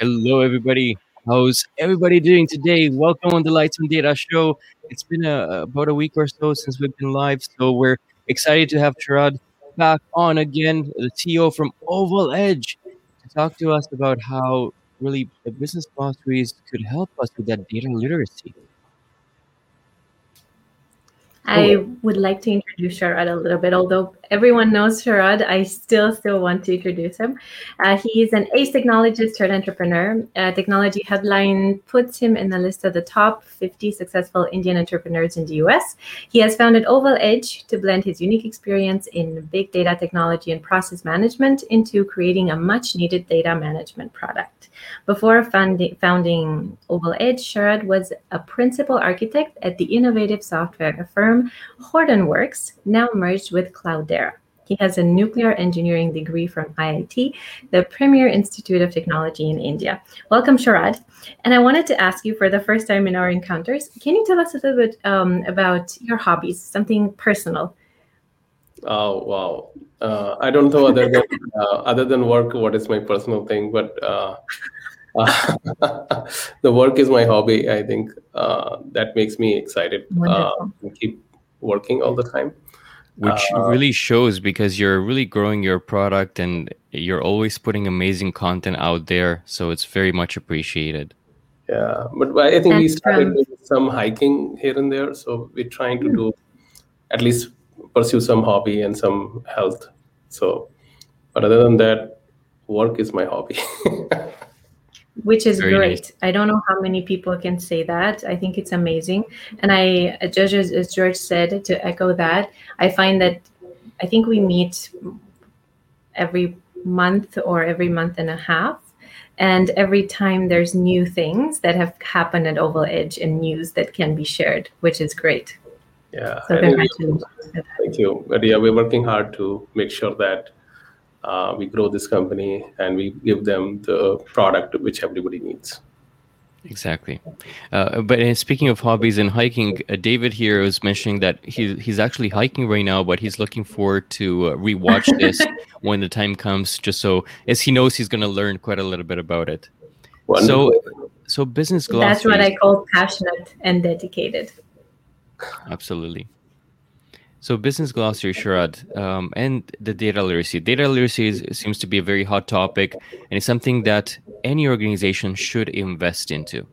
Hello, everybody. How's everybody doing today? Welcome on the Lights on Data show. It's been a, about a week or so since we've been live, so we're excited to have Sharad back on again, the CEO from Oval Edge, to talk to us about how really the business glossaries could help us with that data literacy. I would like to introduce Sharad a little bit, although everyone knows Sharad, I still still want to introduce him. Uh, he is an ace technologist turned entrepreneur. Uh, technology headline puts him in the list of the top 50 successful Indian entrepreneurs in the US. He has founded Oval Edge to blend his unique experience in big data technology and process management into creating a much needed data management product. Before founding, founding Oval Edge, Sharad was a principal architect at the innovative software firm Hortonworks, now merged with Cloudera. He has a nuclear engineering degree from IIT, the premier institute of technology in India. Welcome, Sharad. And I wanted to ask you for the first time in our encounters, can you tell us a little bit um, about your hobbies, something personal? Oh wow! Uh, I don't know other than uh, other than work, what is my personal thing, but uh, the work is my hobby. I think uh, that makes me excited uh, to keep working all the time. Which uh, really shows because you're really growing your product and you're always putting amazing content out there. So it's very much appreciated. Yeah, but I think we started doing some hiking here and there. So we're trying to hmm. do at least pursue some hobby and some health. So, but other than that, work is my hobby. which is Very great. Nice. I don't know how many people can say that. I think it's amazing. And I, Judge, as George said, to echo that, I find that I think we meet every month or every month and a half. And every time there's new things that have happened at Oval Edge and news that can be shared, which is great. Yeah. So Thank you. But yeah, we're working hard to make sure that uh, we grow this company and we give them the product which everybody needs exactly uh, but speaking of hobbies and hiking uh, david here was mentioning that he's, he's actually hiking right now but he's looking forward to uh, rewatch this when the time comes just so as he knows he's going to learn quite a little bit about it Wonderful. so so business glossary that's what i call passionate and dedicated absolutely so business glossary, Sharad, um, and the data literacy. Data literacy is, seems to be a very hot topic, and it's something that any organization should invest into.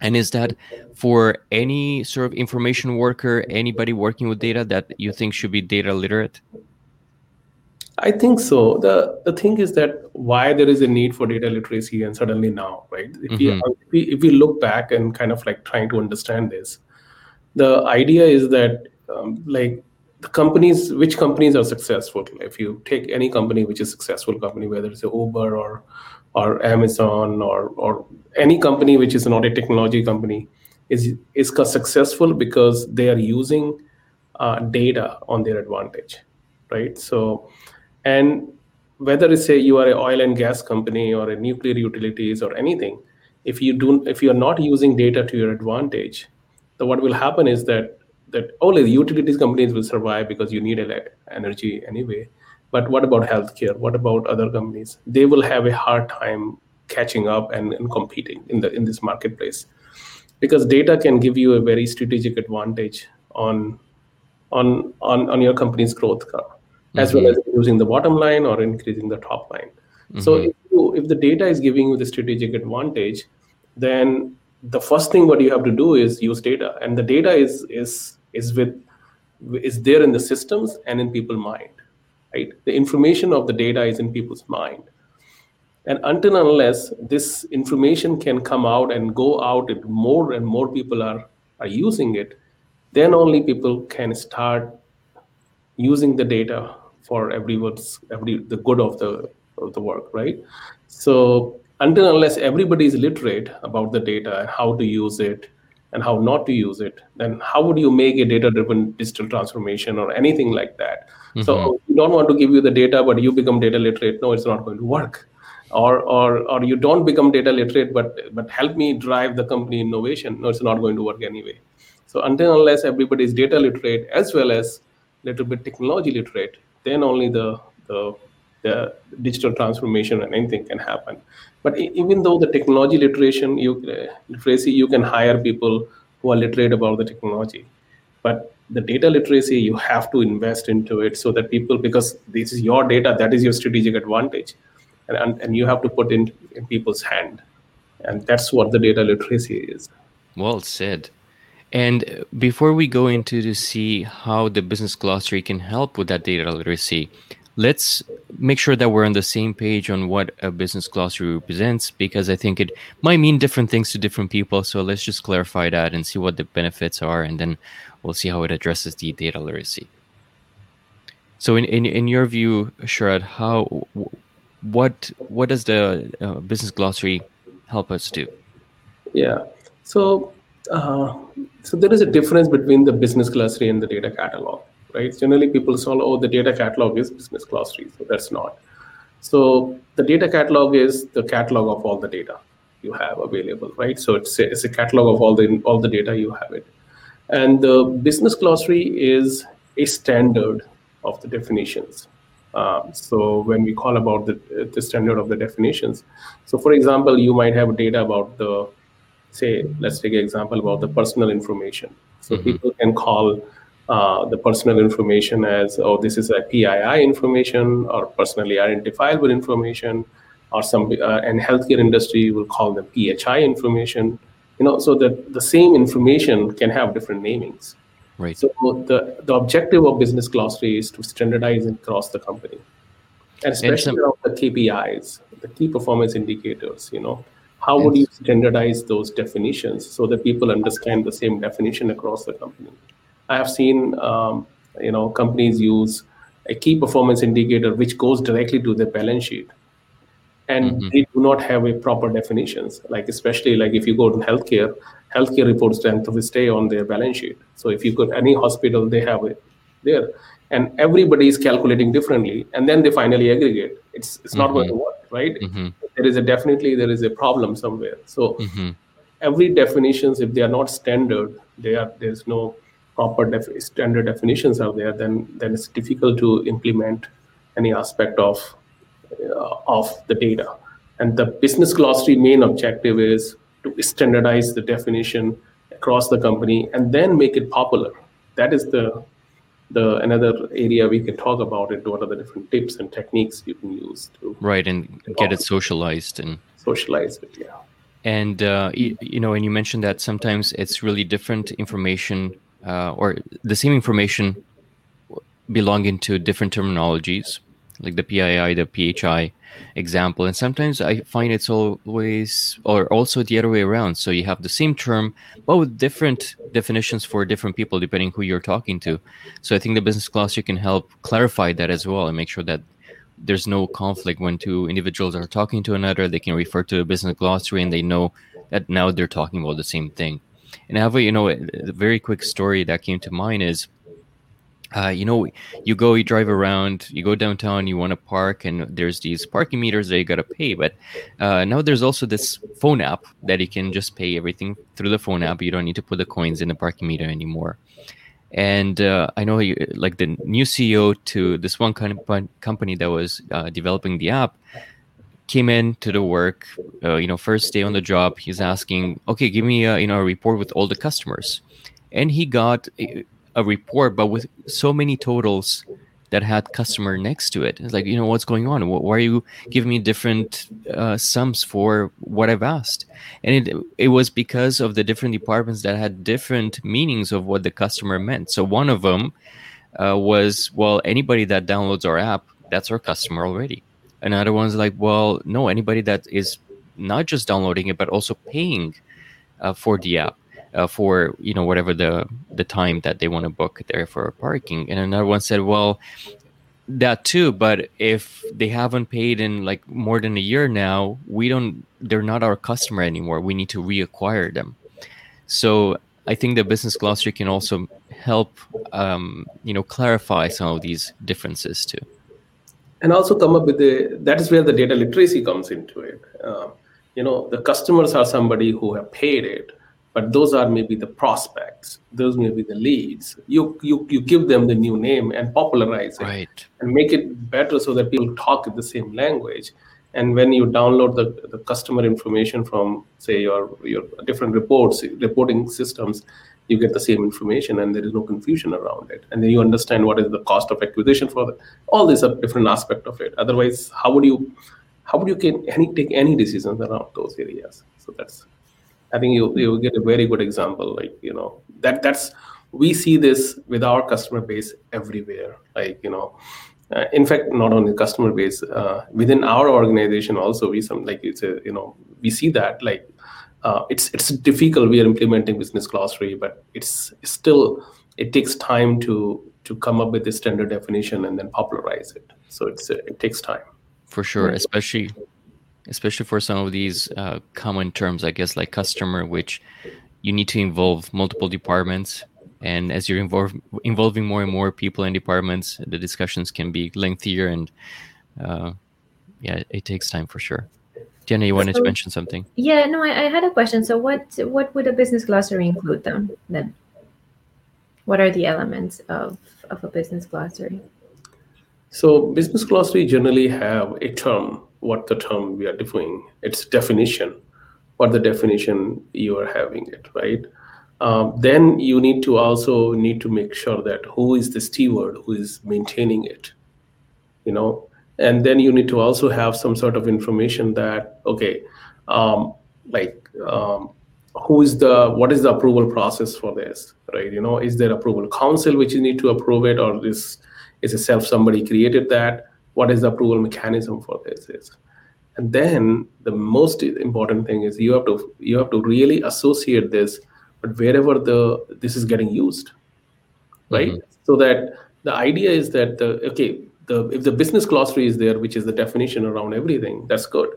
And is that for any sort of information worker, anybody working with data that you think should be data literate? I think so. the The thing is that why there is a need for data literacy, and suddenly now, right? If, mm-hmm. we, if we if we look back and kind of like trying to understand this, the idea is that um, like the companies which companies are successful? If you take any company which is successful company whether it's uber or or amazon or or any company which is not a technology company is is successful because they are using uh, data on their advantage right? So and whether it's say you are an oil and gas company or a nuclear utilities or anything if you do if you are not using data to your advantage then what will happen is that that only the utilities companies will survive because you need energy anyway. But what about healthcare? What about other companies? They will have a hard time catching up and, and competing in the in this marketplace because data can give you a very strategic advantage on on on, on your company's growth curve, mm-hmm. as well as using the bottom line or increasing the top line. Mm-hmm. So if, you, if the data is giving you the strategic advantage, then the first thing what you have to do is use data, and the data is is is with is there in the systems and in people's mind right? The information of the data is in people's mind. And until unless this information can come out and go out and more and more people are are using it then only people can start using the data for everyone's every the good of the of the work right? So until unless everybody is literate about the data and how to use it and how not to use it, then how would you make a data driven digital transformation or anything like that? Mm-hmm. So you don't want to give you the data, but you become data literate. No, it's not going to work. Or, or, or you don't become data literate, but, but help me drive the company innovation. No, it's not going to work anyway. So until unless everybody is data literate as well as little bit technology literate, then only the, the the digital transformation and anything can happen. But even though the technology literacy, you, uh, literacy, you can hire people who are literate about the technology. But the data literacy, you have to invest into it so that people, because this is your data, that is your strategic advantage. And, and, and you have to put in, in people's hand. And that's what the data literacy is. Well said. And before we go into to see how the business glossary can help with that data literacy, let's make sure that we're on the same page on what a business glossary represents because I think it might mean different things to different people. So let's just clarify that and see what the benefits are, and then we'll see how it addresses the data literacy. So, in in, in your view, Sharad, how what what does the uh, business glossary help us do? Yeah. So uh, so there is a difference between the business glossary and the data catalog, right? Generally, people say, "Oh, the data catalog is business glossary," so that's not. So the data catalog is the catalog of all the data you have available, right? So it's a, it's a catalog of all the all the data you have it, and the business glossary is a standard of the definitions. Um, so when we call about the, the standard of the definitions, so for example, you might have data about the say, let's take an example about the personal information. So mm-hmm. people can call uh, the personal information as, oh, this is a PII information or personally identifiable information, or some, uh, and healthcare industry will call them PHI information. You know, so that the same information can have different namings. Right. So the, the objective of business glossary is to standardize across the company, and especially and some, the KPIs, the key performance indicators. You know, how would you standardize those definitions so that people understand the same definition across the company i have seen um, you know companies use a key performance indicator which goes directly to the balance sheet and mm-hmm. they do not have a proper definitions like especially like if you go to healthcare healthcare reports length of stay on their balance sheet so if you go to any hospital they have it there and everybody is calculating differently and then they finally aggregate it's it's not mm-hmm. going to work right mm-hmm. there is a definitely there is a problem somewhere so mm-hmm. every definitions if they are not standard they are there's no proper def- standard definitions are there then then it's difficult to implement any aspect of uh, of the data. And the business glossary main objective is to standardize the definition across the company and then make it popular. That is the the another area we can talk about it what are the different tips and techniques you can use to right and get it socialized and socialize it yeah. And uh, you, you, know and you mentioned that sometimes it's really different information uh, or the same information belonging to different terminologies like the PII, the PHI example. And sometimes I find it's always, or also the other way around. So you have the same term, but with different definitions for different people, depending who you're talking to. So I think the business glossary can help clarify that as well and make sure that there's no conflict when two individuals are talking to another. They can refer to a business glossary and they know that now they're talking about the same thing. And I have a, you know, a, a very quick story that came to mind is uh, you know, you go, you drive around, you go downtown, you want to park, and there's these parking meters that you got to pay. But uh, now there's also this phone app that you can just pay everything through the phone app. You don't need to put the coins in the parking meter anymore. And uh, I know, you, like the new CEO to this one kind of company that was uh, developing the app came in to the work. Uh, you know, first day on the job, he's asking, "Okay, give me a, you know a report with all the customers," and he got a report, but with so many totals that had customer next to it. It's like, you know, what's going on? Why are you giving me different uh, sums for what I've asked? And it it was because of the different departments that had different meanings of what the customer meant. So one of them uh, was, well, anybody that downloads our app, that's our customer already. Another one's like, well, no, anybody that is not just downloading it but also paying uh, for the app uh, for you know whatever the the time that they want to book there for parking. And another one said well that too but if they haven't paid in like more than a year now we don't they're not our customer anymore. We need to reacquire them. So i think the business glossary can also help um, you know clarify some of these differences too and also come up with the that is where the data literacy comes into it. Uh, you know the customers are somebody who have paid it but those are maybe the prospects. Those may be the leads. You you, you give them the new name and popularize it. Right. and make it better so that people talk in the same language. And when you download the, the customer information from say your your different reports reporting systems you get the same information and there is no confusion around it. And then you understand what is the cost of acquisition for the, all these are different aspect of it. Otherwise how would you how would you can any take any decisions around those areas? So that's i think you you get a very good example like you know that that's we see this with our customer base everywhere like you know uh, in fact not only customer base uh, within our organization also we some like it's a you know we see that like it's it's difficult. We are implementing business glossary but it's, it's still it takes time to to come up with the standard definition and then popularize it. So it's it takes time. For sure especially especially for some of these uh, common terms i guess like customer which you need to involve multiple departments. And as you're involve, involving more and more people and departments the discussions can be lengthier and uh, yeah it takes time for sure Jenna, you wanted so, to mention something? Yeah no I, I, had a question. So what what would a business glossary include then then? What are the elements of of a business glossary? So business glossary generally have a term what the term we are defining. Its definition what the definition you are having it right? Um, then you need to also need to make sure that who is the steward who is maintaining it you know and then you need to also have some sort of information that okay um, like um, who is the what is the approval process for this right? You know is there approval council which you need to approve it or this is it self somebody created that? What is the approval mechanism for this is? And then the most important thing is you have to you have to really associate this but wherever the this is getting used right? Mm-hmm. so that the idea is that the okay the if the business glossary is there which is the definition around everything that's good.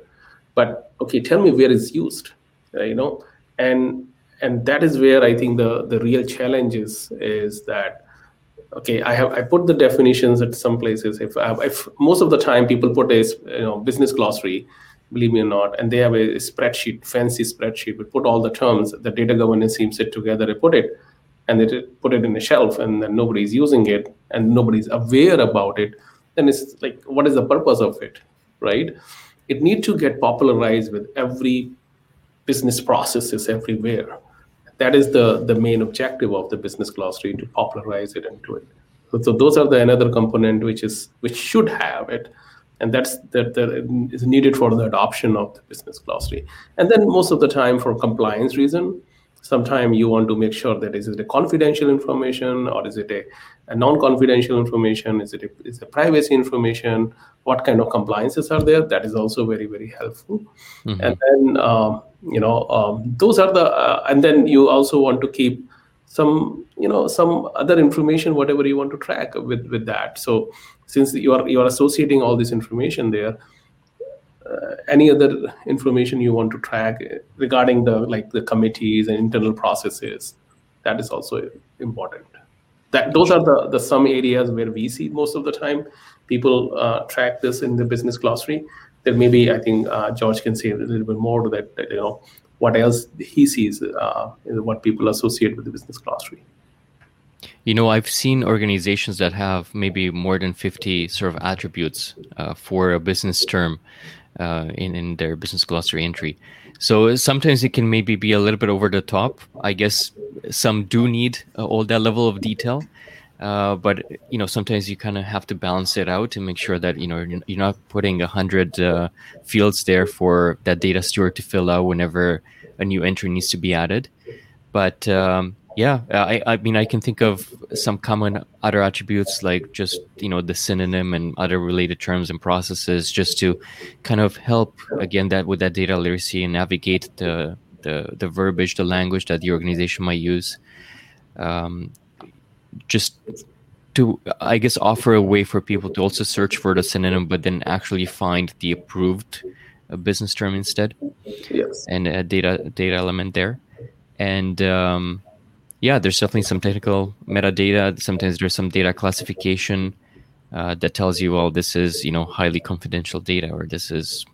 But okay tell me where it's used uh, you know? And and that is where i think the the real challenge is is that okay i have i put the definitions at some places. If I, if most of the time people put a you know business glossary believe me or not and they have a spreadsheet fancy spreadsheet put all the terms the data governance team sit together they put it and they put it in a shelf and then nobody's using it and nobody's aware about it then it's like what is the purpose of it right? It needs to get popularized with every business processes everywhere. That is the the main objective of the business glossary to popularize it into it. So, so those are the another component which is which should have it and that's that, that is needed for the adoption of the business glossary. And then most of the time for compliance reason sometimes you want to make sure that is it a confidential information or is it a, a non-confidential information? Is it a, is it privacy information? What kind of compliances are there? That is also very very helpful. Mm-hmm. and then um, you know um, those are the uh, and then you also want to keep some you know some other information whatever you want to track with with that. So since you are you are associating all this information there any other information you want to track regarding the like the committees and internal processes that is also important. That those are the the some areas where we see most of the time people uh, track this in the business glossary. There maybe i think uh, george can say a little bit more to that, that you know what else he sees uh, what people associate with the business glossary. You know, I've seen organizations that have maybe more than 50 sort of attributes uh, for a business term uh, in, in their business glossary entry. So sometimes it can maybe be a little bit over the top. I guess some do need uh, all that level of detail. Uh, but you know sometimes you kind of have to balance it out and make sure that you know you're not putting a hundred uh, fields there for that data steward to fill out whenever a new entry needs to be added but um, yeah, I, I mean, I can think of some common other attributes like just, you know, the synonym and other related terms and processes just to kind of help, again, that with that data literacy and navigate the, the, the verbiage, the language that the organization might use. Um, just to, I guess, offer a way for people to also search for the synonym, but then actually find the approved uh, business term instead. Yes. And a data, data element there. And, um, yeah, there's definitely some technical metadata. Sometimes there's some data classification uh, that tells you, well, this is you know highly confidential data, or this is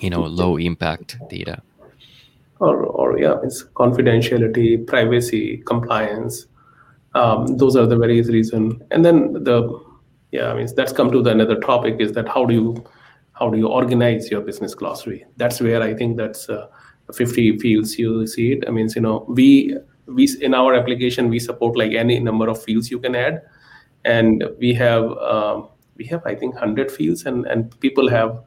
you know low impact data. or or yeah, it's confidentiality, privacy, compliance. Um, those are the various reasons. And then the yeah, I mean that's come to the another topic is that how do you how do you organize your business glossary? That's where I think that's uh, 50 fields you see it. I mean, you know, we we in our application we support like any number of fields you can add, and we have um, we have I think 100 fields, and and people have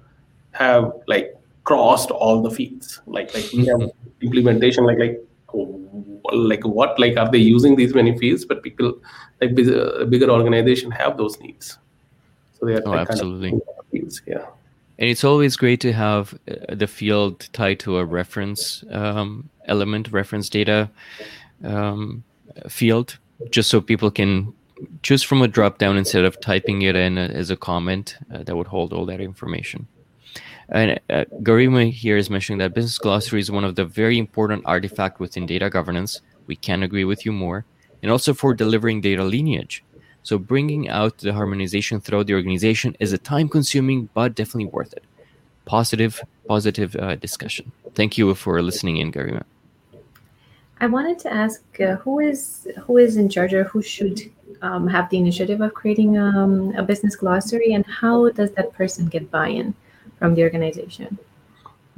have like crossed all the fields. Like like we have implementation like like like what like are they using these many fields? But people like bigger, bigger organization have those needs, so they are oh, like absolutely kind of fields. Yeah and it's always great to have uh, the field tied to a reference um, element reference data um, field just so people can choose from a drop down instead of typing it in as a comment uh, that would hold all that information and uh, Garima here is mentioning that business glossary is one of the very important artifact within data governance. We can agree with you more. And also for delivering data lineage. So bringing out the harmonization throughout the organization is a time-consuming but definitely worth it. Positive, positive uh, discussion. Thank you for listening in, Garima. I wanted to ask uh, who is who is in charge or who should um, have the initiative of creating um, a business glossary, and how does that person get buy-in from the organization?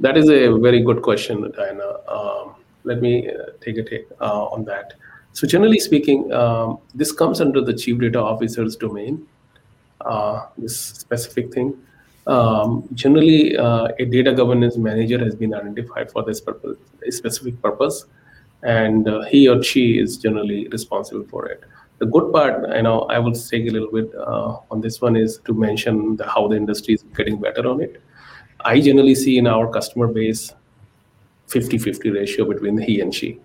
That is a very good question, Diana. Um, let me uh, take a take uh, on that. So generally speaking, um, this comes under the chief data officer's domain, uh, this specific thing. Um, generally, uh, a data governance manager has been identified for this purpose, specific purpose, and uh, he or she is generally responsible for it. The good part, I know, I will take a little bit uh, on this one is to mention the, how the industry is getting better on it. I generally see in our customer base 50-50 ratio between he and she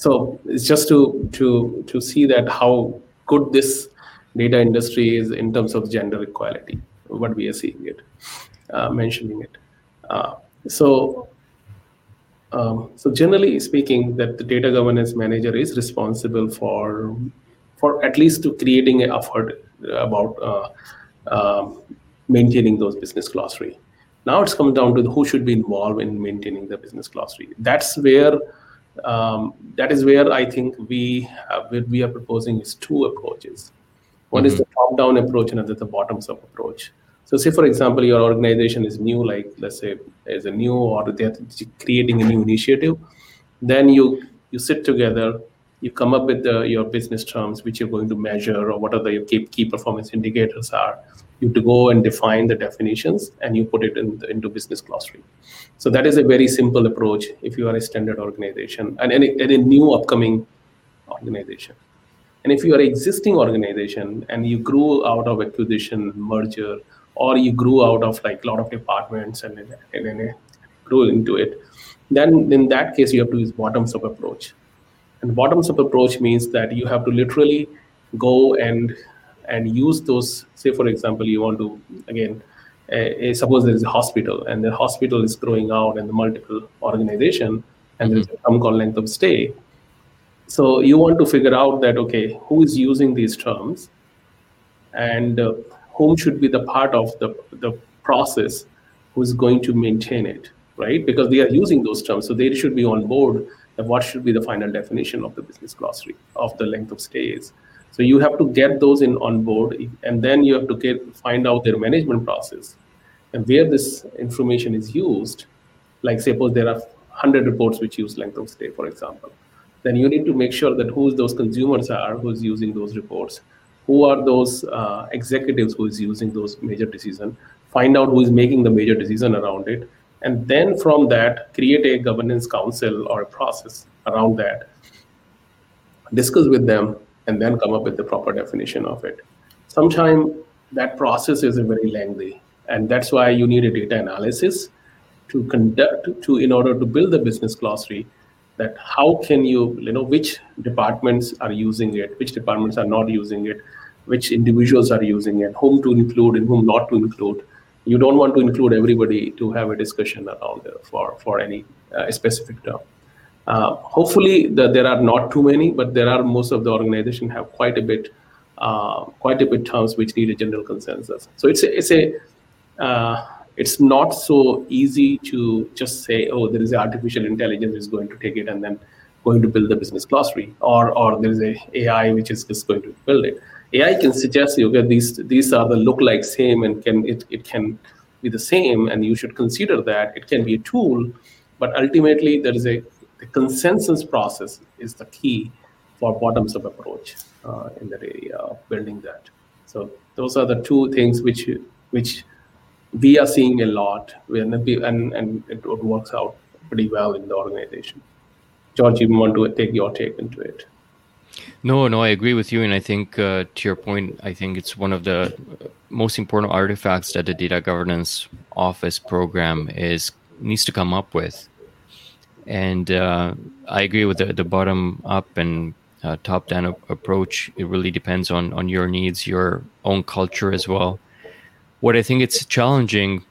so it's just to to to see that how good this data industry is in terms of gender equality what we are seeing it uh, mentioning it uh, so um, so generally speaking that the data governance manager is responsible for for at least to creating an effort about uh, um, maintaining those business glossary now it's come down to who should be involved in maintaining the business glossary that's where um, that is where I think we have, we are proposing is two approaches. One mm-hmm. is the top-down approach, another the bottoms-up approach. So, say for example, your organization is new, like let's say is a new or they're creating a new initiative, then you you sit together, you come up with the, your business terms, which you're going to measure, or what are the key, key performance indicators are. You to go and define the definitions, and you put it in the, into business glossary. So that is a very simple approach if you are a standard organization and any, any new upcoming organization. And if you are an existing organization and you grew out of acquisition, merger, or you grew out of like a lot of departments and, and, and grew into it, then in that case you have to use bottoms up approach. And bottoms up approach means that you have to literally go and and use those. Say for example, you want to again a, suppose there is a hospital and the hospital is growing out and the multiple organization and there's mm-hmm. some called length of stay so you want to figure out that okay who is using these terms and uh, whom should be the part of the, the process who's going to maintain it right because they are using those terms so they should be on board what should be the final definition of the business glossary of the length of stays so you have to get those in on board, and then you have to get find out their management process and where this information is used. Like suppose there are 100 reports which use length of stay, for example. Then you need to make sure that who those consumers are who's using those reports, who are those uh, executives who is using those major decision. Find out who is making the major decision around it, and then from that create a governance council or a process around that. Discuss with them and then come up with the proper definition of it. Sometimes that process is very lengthy, and that's why you need a data analysis to conduct to in order to build the business glossary. That how can you you know which departments are using it, which departments are not using it, which individuals are using and whom to include and whom not to include. You don't want to include everybody to have a discussion around for for any uh, specific term. Uh, hopefully, the, there are not too many, but there are most of the organization have quite a bit, uh, quite a bit terms which need a general consensus. So it's a, it's a uh, it's not so easy to just say, oh, there is artificial intelligence is going to take it and then going to build the business glossary, or or there is a AI which is just going to build it. AI can suggest you okay, these these are the look like same and can it, it can be the same and you should consider that it can be a tool, but ultimately there is a the consensus process is the key for bottoms up approach uh, in that area of building that. So those are the two things which which we are seeing a lot and and it works out pretty well in the organization. George, you want to take your take into it? No, no, I agree with you, and I think uh, to your point, I think it's one of the most important artifacts that the data governance office program is needs to come up with. And uh, I agree with the, the bottom up and uh, top down approach. It really depends on on your needs, your own culture as well. What I think it's challenging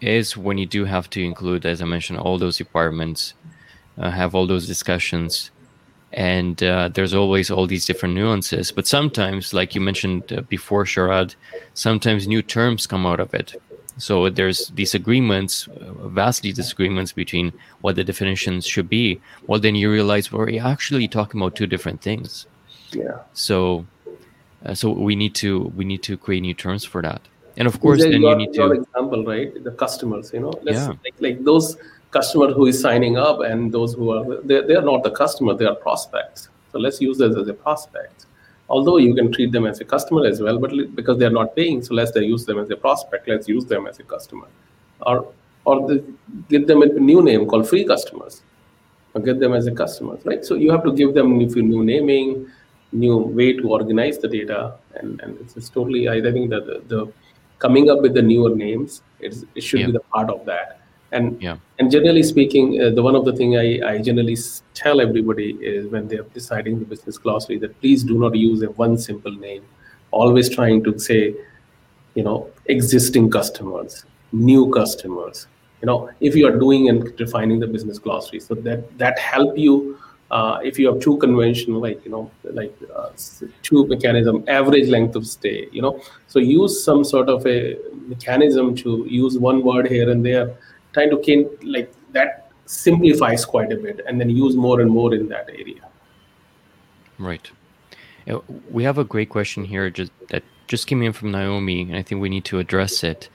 is when you do have to include, as I mentioned, all those departments, uh, have all those discussions and uh, there's always all these different nuances but sometimes like you mentioned uh, before sharad sometimes new terms come out of it. So there's disagreements uh, vastly disagreements between what the definitions should be. Well then you realize we're actually talking about two different things. Yeah. So uh, so we need to we need to create new terms for that. And of course then you need to example right? The customers you know? Let's yeah. like, like those customer who is signing up and those who are they, they are not the customer they are prospects. So let's use this as a prospect. Although you can treat them as a customer as well but because they are not paying so let's use them as a prospect. Let's use them as a customer. Or or the, give them a new name called free customers. Or get them as a customer right? So you have to give them a new naming new way to organize the data. And, and it's, it's totally I, I think that the, the, coming up with the newer names it's, it should yeah. be the part of that and yeah. and generally speaking, uh, the one of the thing I, I generally tell everybody is when they're deciding the business glossary that please do not use a one simple name. Always trying to say, you know, existing customers, new customers. You know, if you are doing and defining the business glossary, so that that help you. Uh, if you have two conventional, like you know, like uh, two mechanism, average length of stay, you know, so use some sort of a mechanism to use one word here and there trying to can like that simplifies quite a bit and then use more and more in that area. Right. We have a great question here just that just came in from naomi and i think we need to address it.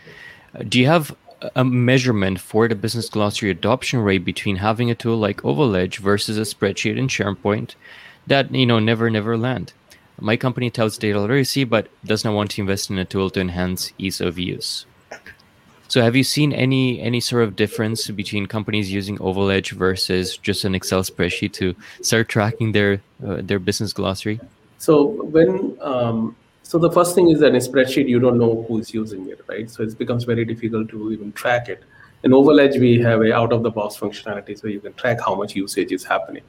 Uh, do you have a measurement for the business glossary adoption rate between having a tool like oval versus a spreadsheet in sharepoint that you know never never land? My company tells data literacy but does not want to invest in a tool to enhance ease of use so have you seen any any sort of difference between companies using Oval Edge versus just an Excel spreadsheet to start tracking their uh, their business glossary? So when um, so the first thing is that in a spreadsheet you don't know who's using it, right? So it becomes very difficult to even track it. In Oval Edge we have a out of the box functionality, so you can track how much usage is happening.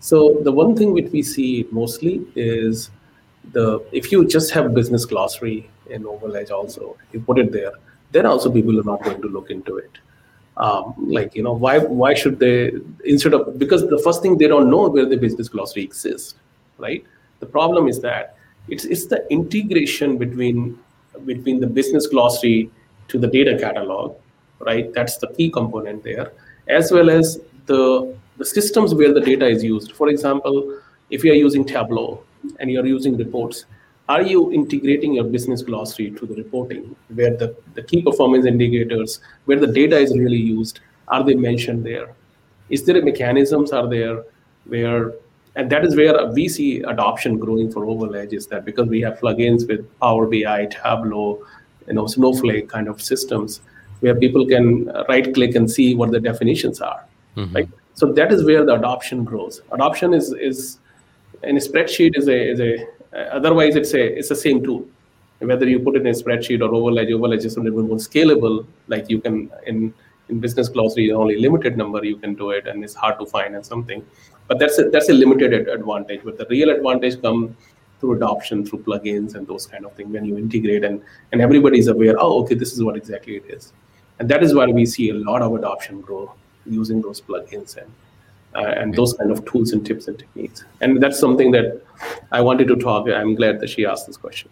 So the one thing which we see mostly is the if you just have business glossary in Oval Edge also, you put it there then also people are not going to look into it. Um, like you know why why should they instead of because the first thing they don't know where the business glossary exists, right? The problem is that it's it's the integration between between the business glossary to the data catalog, right? That's the key component there, as well as the the systems where the data is used. For example, if you are using Tableau and you are using reports, are you integrating your business glossary to the reporting where the, the key performance indicators where the data is really used are they mentioned there is there a mechanisms are there where and that is where we see adoption growing for Edge is that because we have plugins with Power BI, Tableau, you know, Snowflake kind of systems where people can right click and see what the definitions are. Mm-hmm. Right. So that is where the adoption grows. Adoption is is in a spreadsheet is a is a otherwise, it's a it's the same tool. Whether you put it in a spreadsheet or Edge, OvalEdge is a little more scalable. Like you can in in business glossary, only limited number you can do it, and it's hard to find and something. But that's a, that's a limited advantage. But the real advantage come through adoption, through plugins and those kind of things. When you integrate and and everybody's aware, oh, okay, this is what exactly it is, and that is why we see a lot of adoption grow using those plugins and uh, and those kind of tools and tips and techniques. And that's something that I wanted to talk. I'm glad that she asked this question.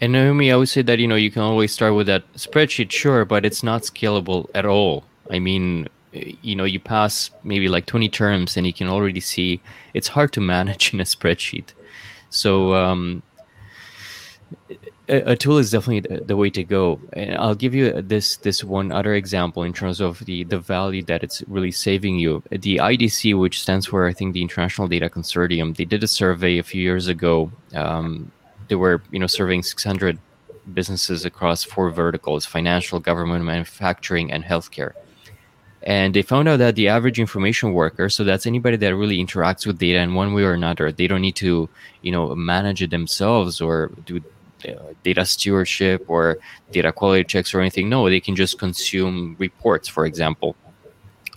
And Naomi, I would say that you know you can always start with that spreadsheet, sure, but it's not scalable at all. I mean, you know, you pass maybe like 20 terms, and you can already see it's hard to manage in a spreadsheet. So um, a, tool is definitely the, the way to go. And I'll give you this this one other example in terms of the the value that it's really saving you. The IDC, which stands for I think the International Data Consortium, they did a survey a few years ago. Um, they were you know surveying 600 businesses across four verticals: financial, government, manufacturing, and healthcare. And they found out that the average information worker, so that's anybody that really interacts with data in one way or another, they don't need to, you know, manage it themselves or do uh, data stewardship or data quality checks or anything. No, they can just consume reports, for example.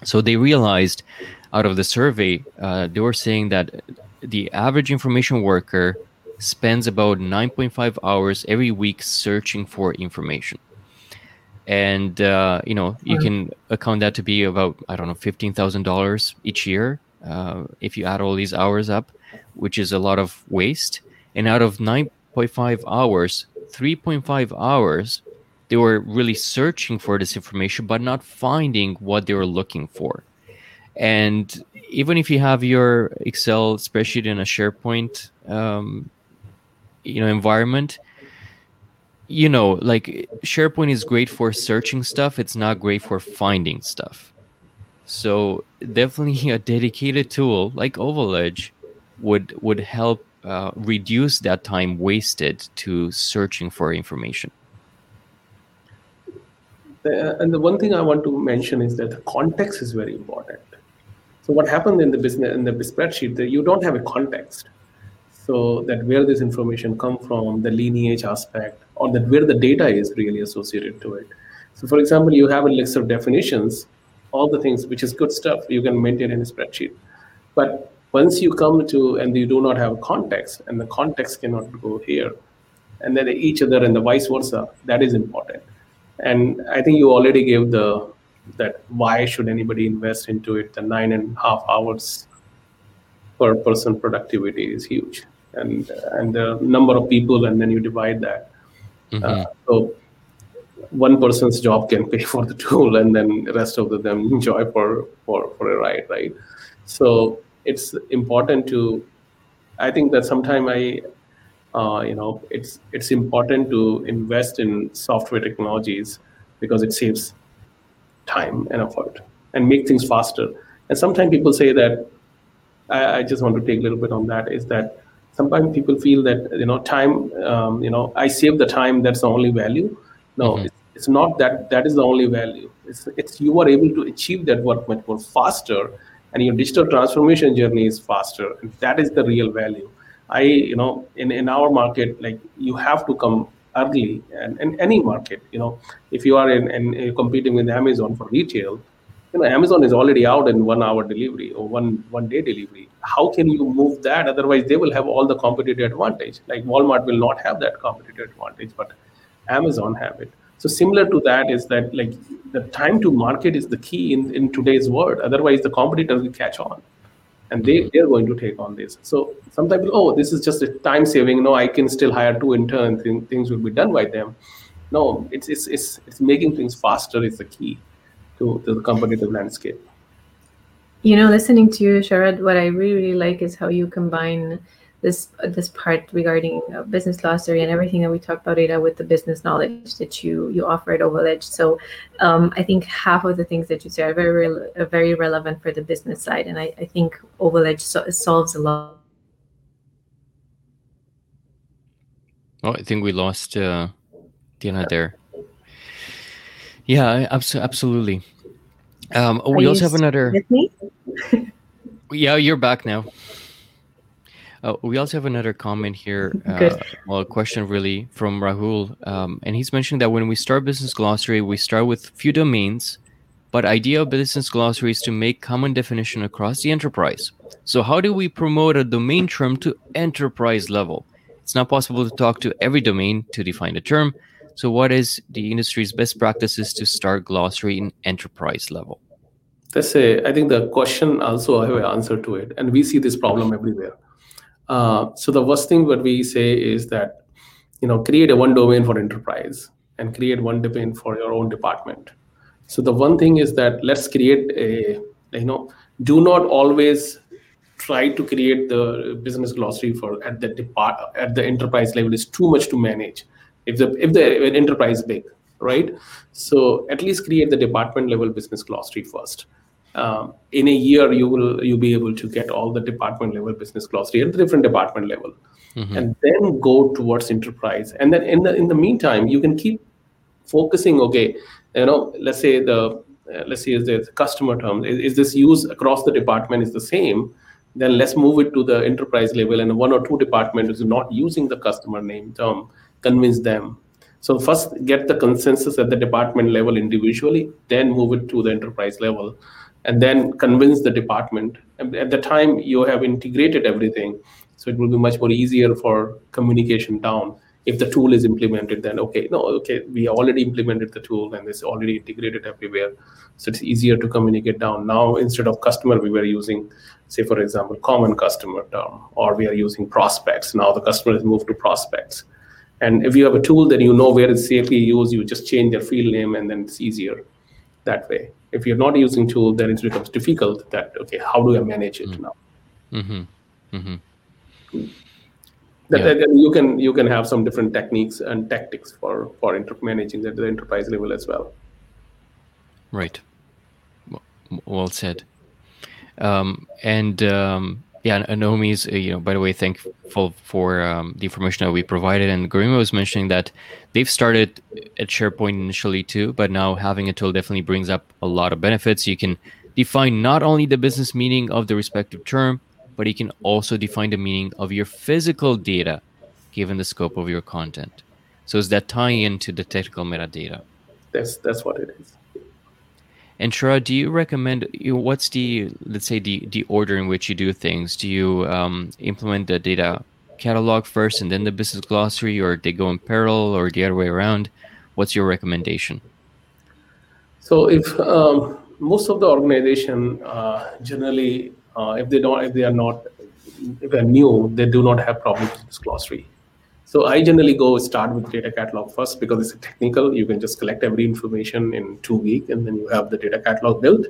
So they realized out of the survey, uh, they were saying that the average information worker spends about 9.5 hours every week searching for information and uh, you know you can account that to be about i don't know $15000 each year uh, if you add all these hours up which is a lot of waste and out of 9.5 hours 3.5 hours they were really searching for this information but not finding what they were looking for. And even if you have your excel spreadsheet in a sharepoint um, you know environment you know like sharepoint is great for searching stuff it's not great for finding stuff. So definitely a dedicated tool like ovaledge would would help uh, reduce that time wasted to searching for information? The, and the one thing i want to mention is that the context is very important. So what happened in the business in the spreadsheet that you don't have a context. So that where this information come from the lineage aspect or that where the data is really associated to it. So for example you have a list of definitions all the things which is good stuff you can maintain in a spreadsheet. But once you come to and you do not have context and the context cannot go here and then each other and the vice versa that is important and i think you already gave the that why should anybody invest into it the nine and a half hours per person productivity is huge and and the number of people, and then you divide that. Mm-hmm. Uh, so one person's job can pay for the tool, and then the rest of them enjoy for for for a ride, right? So it's important to. I think that sometime I, uh, you know, it's it's important to invest in software technologies because it saves time and effort and make things faster. And sometimes people say that I, I, just want to take a little bit on that is that sometimes people feel that you know time um, you know i save the time that's the only value no mm-hmm. it's, it's, not that that is the only value it's, it's you are able to achieve that work much more faster and your digital transformation journey is faster. And that is the real value. I you know in, in our market like you have to come early and in any market you know. If you are in, in, in competing with amazon for retail you know amazon is already out in one hour delivery or one one day delivery. How can you move that? Otherwise they will have all the competitive advantage. Like walmart will not have that competitive advantage but amazon have it so similar to that is that like the time to market is the key in, in today's world. Otherwise the competitors will catch on. And they, they're going to take on this. So sometimes oh this is just a time saving. No i can still hire two interns. And things will be done by them. No it's it's it's, it's making things faster is the key to, to the competitive landscape. You know, listening to you, Sharad, what I really, really like is how you combine this this part regarding uh, business glossary and everything that we talked about data with the business knowledge that you you offer at Ovaledge. So um, I think half of the things that you say are very are very relevant for the business side, and I, I think Ovaledge so, solves a lot. Oh, I think we lost uh, Diana there. Yeah, absolutely. Um, we also have another. yeah, you're back now. Uh, we also have another comment here. Uh, well, a question really from Rahul, um, and he's mentioning that when we start business glossary, we start with few domains, but idea of business glossary is to make common definition across the enterprise. So how do we promote a domain term to enterprise level? It's not possible to talk to every domain to define a term. So, what is the industry's best practices to start glossary in enterprise level? That's a, I think the question also I have an answer to it, and we see this problem everywhere. Uh, so the first thing what we say is that you know create a one domain for enterprise and create one domain for your own department. So the one thing is that let's create a you know do not always try to create the business glossary for at the depart at the enterprise level is too much to manage. If the if the enterprise is big right? So at least create the department level business glossary first in a year you will you'll be able to get all the department level business glossary at the different department level. Mm-hmm. and then go towards enterprise. And then in the in the meantime you can keep focusing okay you know let's say the uh, let's say the customer term is, is this used across the department is the same? Then let's move it to the enterprise level and one or two departments is not using the customer name term convince them. So first get the consensus at the department level individually then move it to the enterprise level and then convince the department. At the time you have integrated everything so it will be much more easier for communication down. If the tool is implemented then okay no okay we already implemented the tool and it's already integrated everywhere. So it's easier to communicate down. Now instead of customer we were using say for example common customer term or we are using prospects. Now the customer has moved to prospects. And if you have a tool that you know where it's safely used you just change your field name and then it's easier that way if you're not using tool then it becomes difficult that okay how do i manage it mm-hmm. now mm-hmm. Mm-hmm. That, yeah. that, you can you can have some different techniques and tactics for for inter- managing at the enterprise level as well right well said um, and um, yeah, Naomi's, uh, you know, by the way, thankful for um, the information that we provided. And Garima was mentioning that they've started at SharePoint initially too, but now having a tool definitely brings up a lot of benefits. You can define not only the business meaning of the respective term, but you can also define the meaning of your physical data given the scope of your content. So is that tying into the technical metadata? That's that's what it is. And Sharad, do you recommend you what's the let's say the the order in which you do things? Do you um, implement the data catalog first and then the business glossary, or they go in parallel, or the other way around? What's your recommendation? So if um, most of the organization uh, generally, uh, if they don't, if they are not, if they're new, they do not have problems with this glossary. So I generally go start with data catalog first because it's technical. You can just collect every information in two weeks and then you have the data catalog built.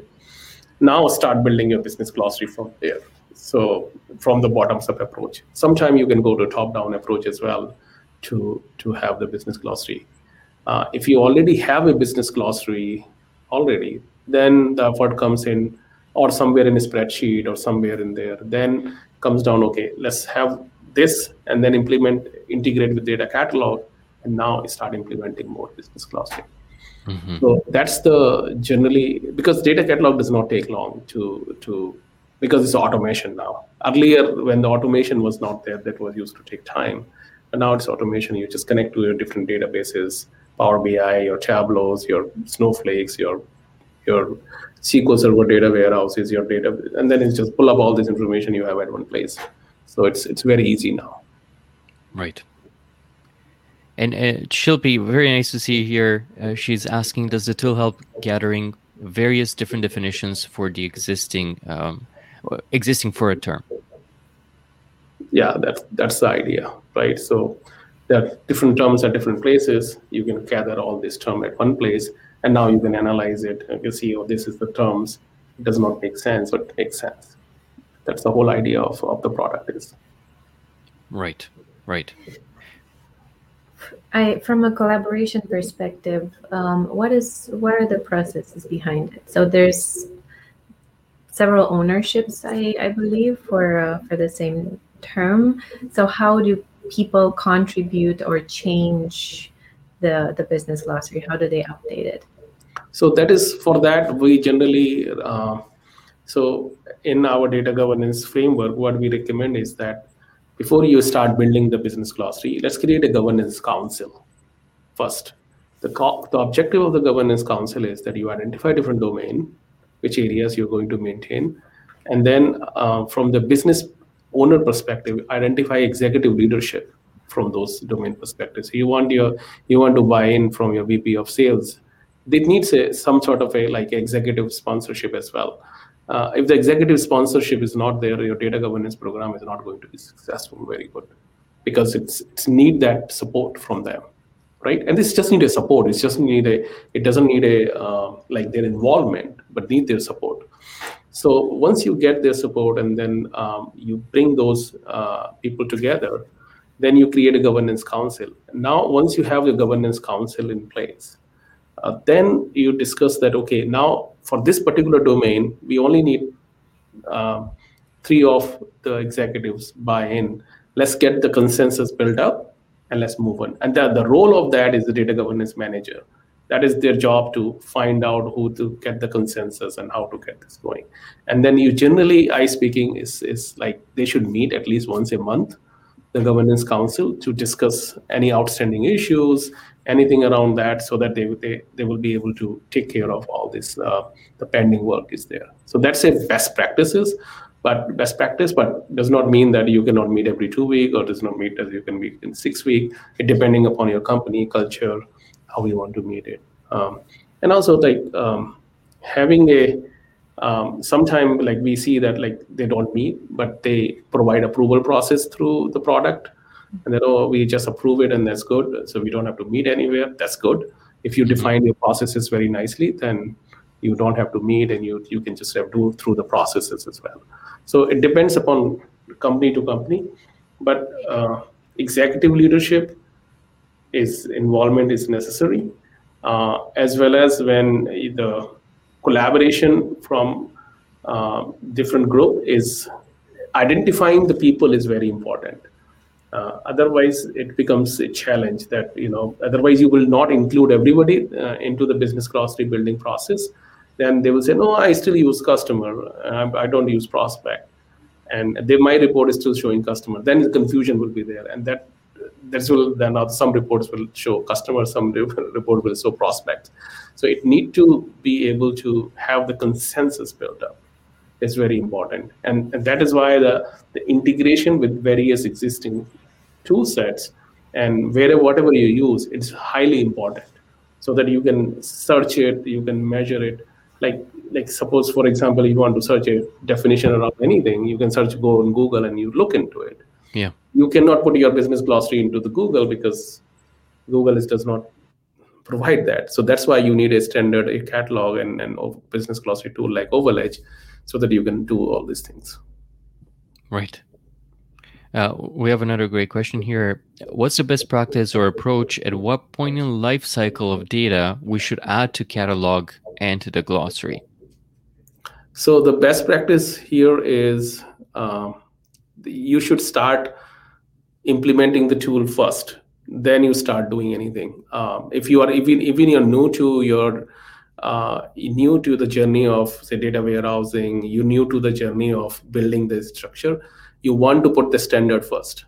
Now start building your business glossary from there. So from the bottoms up approach. Sometimes you can go to top down approach as well to, to have the business glossary. Uh, if you already have a business glossary already, then the effort comes in or somewhere in a spreadsheet or somewhere in there. Then comes down, okay, let's have this and then implement integrate with data catalog and now start implementing more business glossary mm-hmm. so that's the generally because data catalog does not take long to to because it's automation now earlier when the automation was not there that was used to take time but now it's automation you just connect to your different databases power bi your tableaus your snowflakes your your SQL Server data warehouses, your data, and then it's just pull up all this information you have at one place. So it's it's very easy now. Right. And uh, Shilpi, very nice to see you here. Uh, she's asking, does the tool help gathering various different definitions for the existing um, existing for a term? Yeah, that's that's the idea, right? So there are different terms at different places. You can gather all this term at one place, and now you can analyze it. You see, oh, this is the terms. It does not make sense, but it makes sense that's the whole idea of, of the product is right right I, from a collaboration perspective, um, what is what are the processes behind it? So there's several ownerships, I, I believe, for uh, for the same term. So how do people contribute or change the the business glossary? How do they update it? So that is for that we generally uh, so in our data governance framework, what we recommend is that before you start building the business glossary, let's create a governance council first. The, co- the objective of the governance council is that you identify different domain, which areas you're going to maintain, and then uh, from the business owner perspective, identify executive leadership from those domain perspectives. You want your you want to buy in from your VP of sales. It needs a, some sort of a like executive sponsorship as well uh, if the executive sponsorship is not there, your data governance program is not going to be successful very good. Because it's it's need that support from them right? And this just need a support. It's just need a it doesn't need a uh, like their involvement but need their support. So once you get their support and then um, you bring those uh, people together then you create a governance council. Now once you have your governance council in place uh, then you discuss that okay now for this particular domain we only need uh, three of the executives buy in let's get the consensus built up and let's move on. And the, the role of that is the data governance manager. That is their job to find out who to get the consensus and how to get this going. And then you generally, I speaking, is is like they should meet at least once a month, the governance council, to discuss any outstanding issues, anything around that, so that they they, they will be able to take care of all this. Uh, the pending work is there. So that's a best practices but best practice but does not mean that you cannot meet every two week or does not meet as you can meet in six week depending upon your company culture how you want to meet it um, and also like um, having a um, sometime like we see that like they don't meet but they provide approval process through the product. And then oh we just approve it and that's good. So we don't have to meet anywhere. That's good. If you define your processes very nicely then you don't have to meet and you you can just have do through the processes as well. So it depends upon company to company, but uh, executive leadership is involvement is necessary, uh, as well as when the collaboration from uh, different group is identifying the people is very important. Uh, otherwise, it becomes a challenge that you know. Otherwise, you will not include everybody uh, into the business glossary building process then they will say, no, I still use customer. I don't use prospect. And they, my report is still showing customer. Then the confusion will be there. And that that's will then some reports will show customer, some report will show prospect. So it need to be able to have the consensus built up. Is very important. And, and that is why the, the integration with various existing tool sets and wherever whatever you use, it's highly important so that you can search it, you can measure it, like like suppose for example you want to search a definition around anything you can search go on google and you look into it yeah. You cannot put your business glossary into the google because google is, does not provide that. So that's why you need a standard a catalog and and business glossary tool like OvalEdge so that you can do all these things. Right. Uh, we have another great question here. What's the best practice or approach? At what point in life cycle of data we should add to catalog and to the glossary? So the best practice here is uh, you should start implementing the tool first. Then you start doing anything. Um, if you are even even you're new to your uh, new to the journey of say data warehousing, you're new to the journey of building this structure you want to put the standard 1st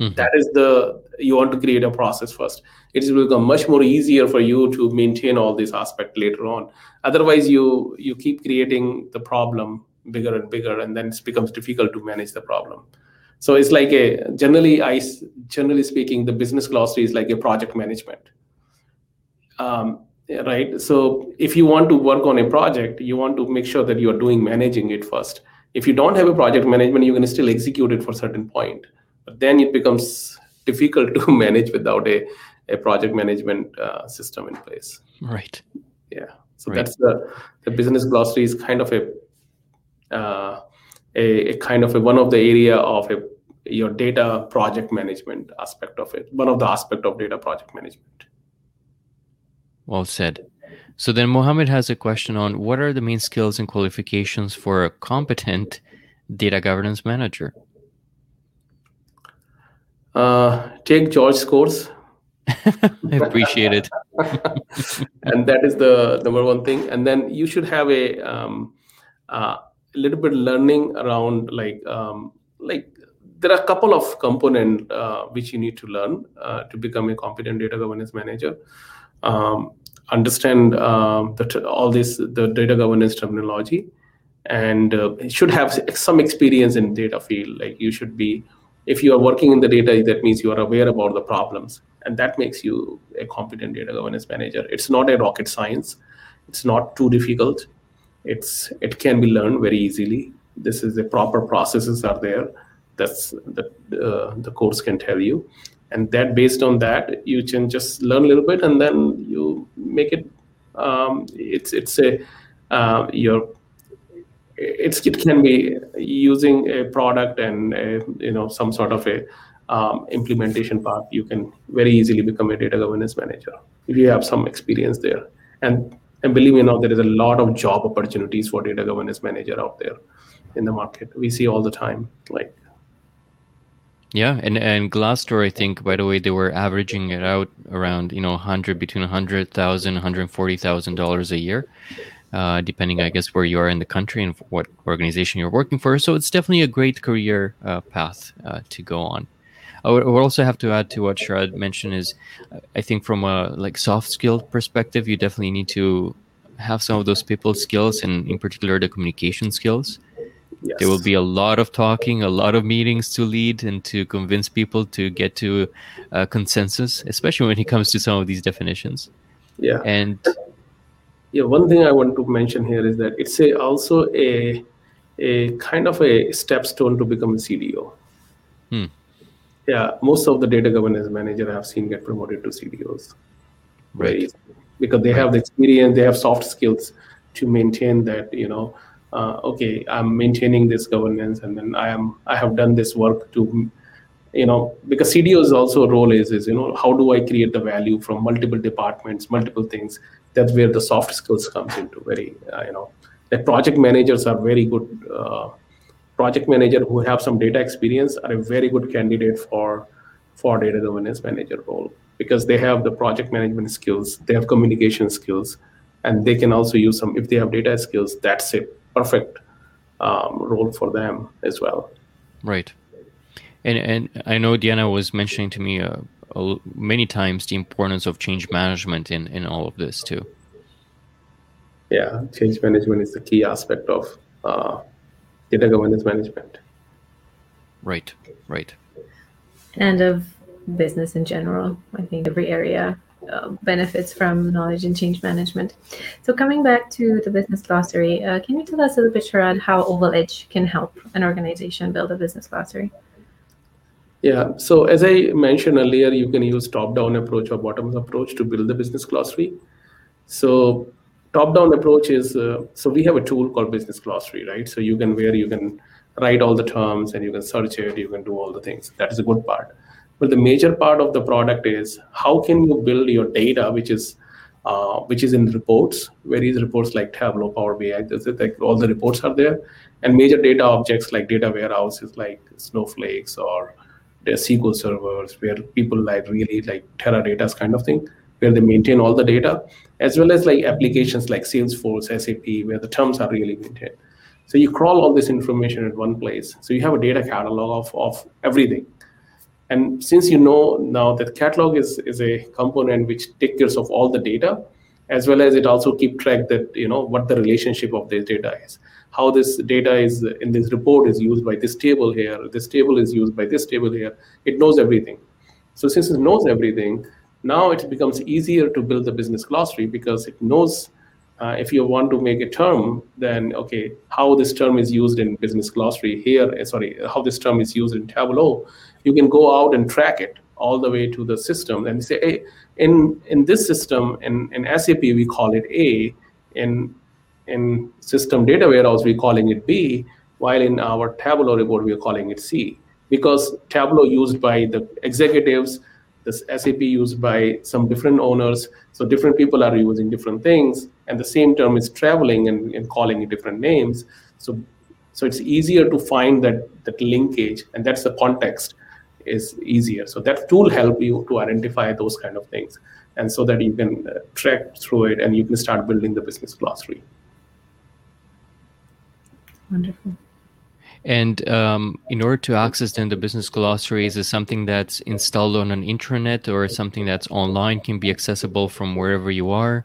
mm-hmm. that is the you want to create a process first it will become much more easier for you to maintain all these aspects later on otherwise you you keep creating the problem bigger and bigger and then it becomes difficult to manage the problem. So it's like a generally i generally speaking the business glossary is like a project management. Um, right? So if you want to work on a project you want to make sure that you are doing managing it first. If you don't have a project management you can still execute it for a certain point. But then it becomes difficult to manage without a, a project management uh, system in place. Right. Yeah. So right. that's the the business glossary is kind of a uh, a, a, kind of a, one of the area of a, your data project management aspect of it one of the aspect of data project management well said so then Mohammed has a question on what are the main skills and qualifications for a competent data governance manager? Uh, take George's course. I appreciate it. and that is the number one thing. And then you should have a um, uh, little bit learning around like um, like there are a couple of component uh, which you need to learn uh, to become a competent data governance manager. Um, understand um, the, all this the data governance terminology and uh, should have some experience in data field. Like you should be if you are working in the data that means you are aware about the problems and that makes you a competent data governance manager. It's not a rocket science. It's not too difficult it's it can be learned very easily. This is the proper processes are there. That's the uh, the course can tell you. And that based on that you can just learn a little bit and then you make it um, it's it's a uh, your it's it can be using a product and a, you know some sort of a um, implementation path you can very easily become a data governance manager if you have some experience there. And and believe me now there is a lot of job opportunities for data governance manager out there in the market we see all the time like yeah, and and Glassdoor, I think, by the way, they were averaging it out around you know hundred between a hundred thousand, hundred forty thousand dollars a year, uh, depending, I guess, where you are in the country and what organization you're working for. So it's definitely a great career uh, path uh, to go on. I would, also have to add to what Sharad mentioned is, I think from a like soft skill perspective, you definitely need to have some of those people skills and in particular the communication skills Yes. There will be a lot of talking, a lot of meetings to lead and to convince people to get to a consensus, especially when it comes to some of these definitions. Yeah. And yeah, one thing I want to mention here is that it's a, also a a kind of a stepstone to become a CDO. Hmm. Yeah, most of the data governance manager I've seen get promoted to CDOs. Right. Because they have the experience, they have soft skills to maintain that, you know, uh, okay i'm maintaining this governance and then i am i have done this work to you know because cdo's also role is is you know how do i create the value from multiple departments multiple things that's where the soft skills comes into very uh, you know the project managers are very good uh, project manager who have some data experience are a very good candidate for for data governance manager role because they have the project management skills they have communication skills and they can also use some if they have data skills that's a perfect um, role for them as well. Right. And and I know Diana was mentioning to me uh, many times the importance of change management in in all of this too. Yeah, change management is the key aspect of uh, data governance management. Right. Right. And of business in general. I think every area uh, benefits from knowledge and change management. So coming back to the business glossary, uh, can you tell us a little bit, Sharad, how OvalEdge can help an organization build a business glossary? Yeah, so as I mentioned earlier, you can use top-down approach or bottom-up approach to build the business glossary. So top-down approach is, uh, so we have a tool called business glossary, right? So you can, where you can write all the terms and you can search it, you can do all the things. That is a good part. But the major part of the product is how can you build your data, which is uh, which is in reports, various reports like Tableau, Power BI, like all the reports are there, and major data objects like data warehouses like Snowflakes or the SQL servers, where people like really like Teradata's kind of thing, where they maintain all the data, as well as like applications like Salesforce, SAP, where the terms are really maintained. So you crawl all this information at one place. So you have a data catalog of, of everything. And since you know now that catalog is, is a component which takes care of all the data, as well as it also keep track that you know what the relationship of this data is, how this data is in this report is used by this table here, this table is used by this table here. It knows everything. So since it knows everything, now it becomes easier to build the business glossary because it knows uh, if you want to make a term, then okay, how this term is used in business glossary here, uh, sorry, how this term is used in Tableau, you can go out and track it all the way to the system and say, hey, in in this system, in, in SAP we call it A, in in system data warehouse we're calling it B, while in our Tableau report we're calling it C. Because Tableau used by the executives, this SAP used by some different owners, so different people are using different things, and the same term is traveling and, and calling it different names. So so it's easier to find that that linkage, and that's the context is easier. So that tool help you to identify those kind of things, and so that you can uh, track through it and you can start building the business glossary. Wonderful. And um, in order to access then the business glossary, is it something that's installed on an intranet or something that's online can be accessible from wherever you are?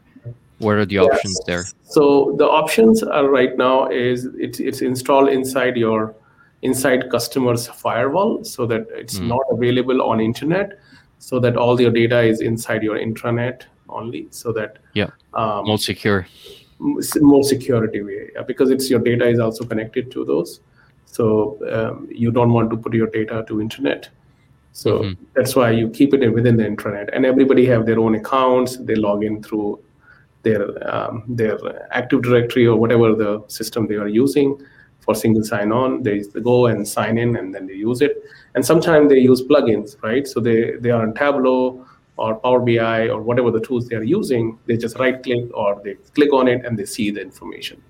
What are the yes. options there? So the options are right now is it's it's installed inside your inside customers firewall so that it's mm. not available on internet so that all your data is inside your intranet only so that yeah um, more secure more security way yeah, because it's your data is also connected to those So um, you don't want to put your data to internet. So mm-hmm. that's why you keep it within the intranet. And everybody have their own accounts. They log in through their um, their Active Directory or whatever the system they are using for single sign-on. They, they go and sign in, and then they use it. And sometimes they use plugins, right? So they they are on Tableau or Power BI or whatever the tools they are using. They just right-click or they click on it and they see the information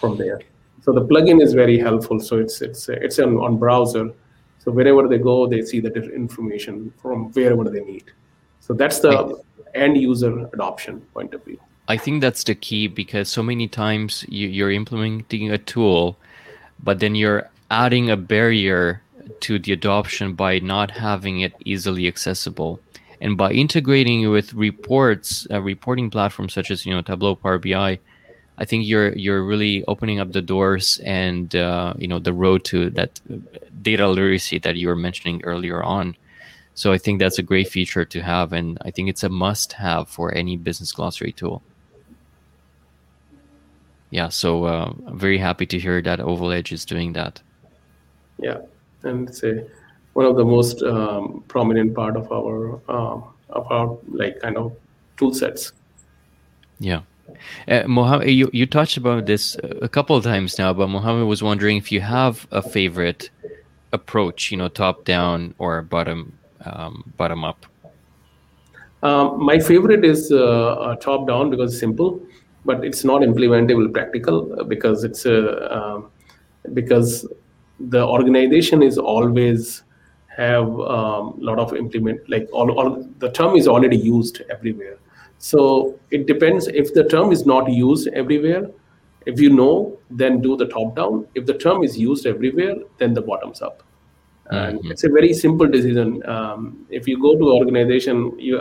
from there. So the plugin is very helpful. So it's it's it's on, on browser. So wherever they go, they see the information from wherever they need. So that's the end user adoption point of view. I think that's the key because so many times you, you're implementing a tool, but then you're adding a barrier to the adoption by not having it easily accessible and by integrating with reports uh, reporting platforms such as you know tableau power bi I think you're you're really opening up the doors and uh, you know the road to that data literacy that you were mentioning earlier on. So I think that's a great feature to have, and I think it's a must-have for any business glossary tool. Yeah, so uh, I'm very happy to hear that OvalEdge is doing that. Yeah, and it's a, one of the most um, prominent part of our um, of our like kind of tool sets. Yeah. Uh, Mohammed, you, you touched about this a couple of times now, but Mohammed was wondering if you have a favorite approach, you know, top down or bottom um, bottom up. Um, my favorite is uh, uh, top down because it's simple, but it's not implementable practical uh, because it's a um, because the organization is always have a um, lot of implement like all, all the term is already used everywhere so it depends if the term is not used everywhere. If you know, then do the top down. If the term is used everywhere, then the bottoms up. And mm-hmm. it's a very simple decision. Um, if you go to an organization, you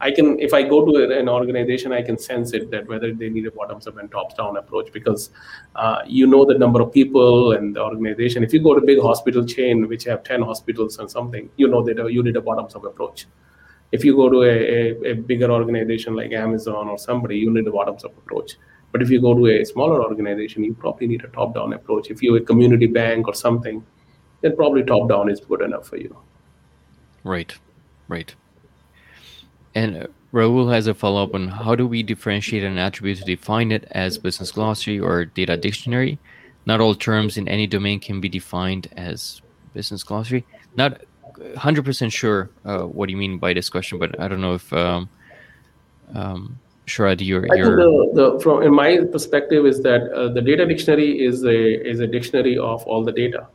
I can if I go to an organization, I can sense it that whether they need a bottoms up and tops down approach because uh, you know the number of people and the organization. If you go to a big hospital chain which have ten hospitals and something, you know that you need a bottoms up approach if you go to a, a, a, bigger organization like Amazon or somebody, you need a bottoms up approach. But if you go to a smaller organization, you probably need a top down approach. If you're a community bank or something, then probably top down is good enough for you. Right, right. And uh, Raul has a follow up on how do we differentiate an attribute to define it as business glossary or data dictionary? Not all terms in any domain can be defined as business glossary. Not hundred percent sure uh, what you mean by this question, but I don't know if um, um, Sharad, you're, you're... The, the, from in my perspective is that uh, the data dictionary is a is a dictionary of all the data,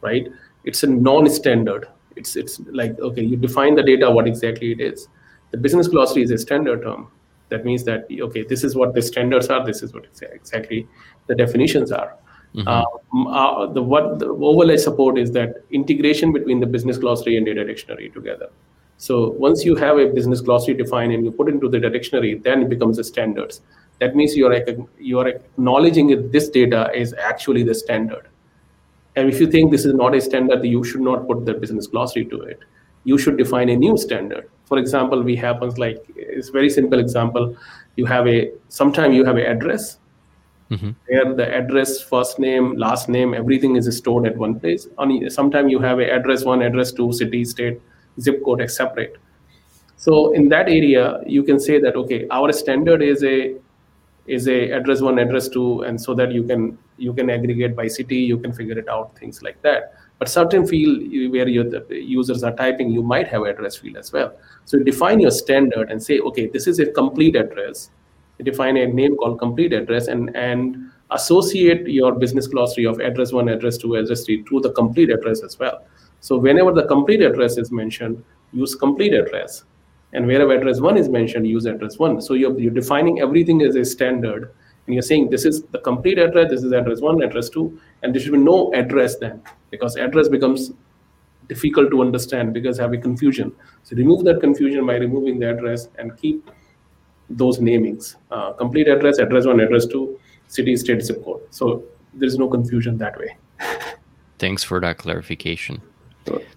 right? It's a non-standard. It's it's like okay, you define the data, what exactly it is. The business glossary is a standard term. That means that okay, this is what the standards are. This is what exactly the definitions are. Mm-hmm. Uh, uh, the what the Edge support is that integration between the business glossary and data dictionary together. So once you have a business glossary defined and you put into the dictionary, then it becomes a standards. That means you are you are acknowledging that this data is actually the standard. And if you think this is not a standard, you should not put the business glossary to it. You should define a new standard. For example, we happens like it's very simple example. You have a sometime you have an address mm-hmm. where the address, first name, last name, everything is stored at one place. On sometimes you have a address one, address two, city, state, zip code separate. So in that area, you can say that okay, our standard is a is a address one, address two, and so that you can you can aggregate by city, you can figure it out, things like that. But certain field where your users are typing, you might have address field as well. So define your standard and say, okay, this is a complete address define a name called complete address and and associate your business glossary of address one, address two, address three to the complete address as well. So whenever the complete address is mentioned, use complete address. And wherever address one is mentioned, use address one. So you're, you're defining everything as a standard. And you're saying this is the complete address, this is address one, address two, and there should be no address then, because address becomes difficult to understand because have a confusion. So remove that confusion by removing the address and keep those namings. Uh, complete address address one address two city state zip code. So there's no confusion that way. Thanks for that clarification.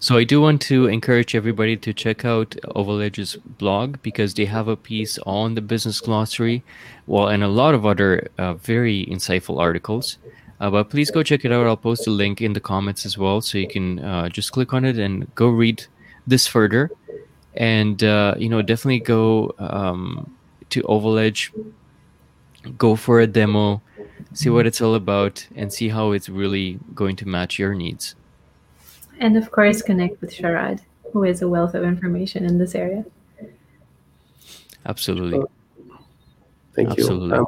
So i do want to encourage everybody to check out OvalEdge's blog because they have a piece on the business glossary well and a lot of other uh, very insightful articles. Uh, but please go check it out. I'll post a link in the comments as well, so you can uh, just click on it and go read this further. And uh, you know, definitely go um, to OvalEdge, go for a demo, see what it's all about, and see how it's really going to match your needs. And of course, connect with Sharad, who is a wealth of information in this area. Absolutely. Thank Absolutely. you. Um,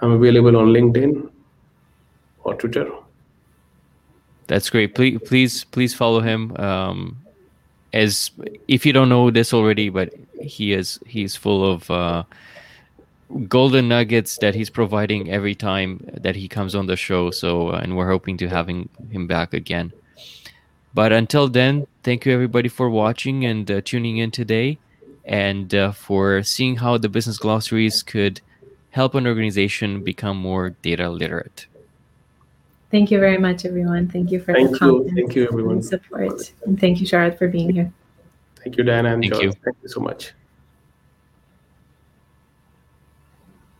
I'm available on LinkedIn or Twitter. That's great. Please, please, please follow him. Um, as if you don't know this already, but he is he's full of uh, golden nuggets that he's providing every time that he comes on the show. So, uh, and we're hoping to having him back again. But until then, thank you everybody for watching and uh, tuning in today, and uh, for seeing how the business glossaries could help an organization become more data literate. Thank you very much, everyone. Thank you for Thank the you. Thank you, everyone. and support. And thank you, Sharad, for being here. Thank you, Diana and Thank George. you. Thank you so much.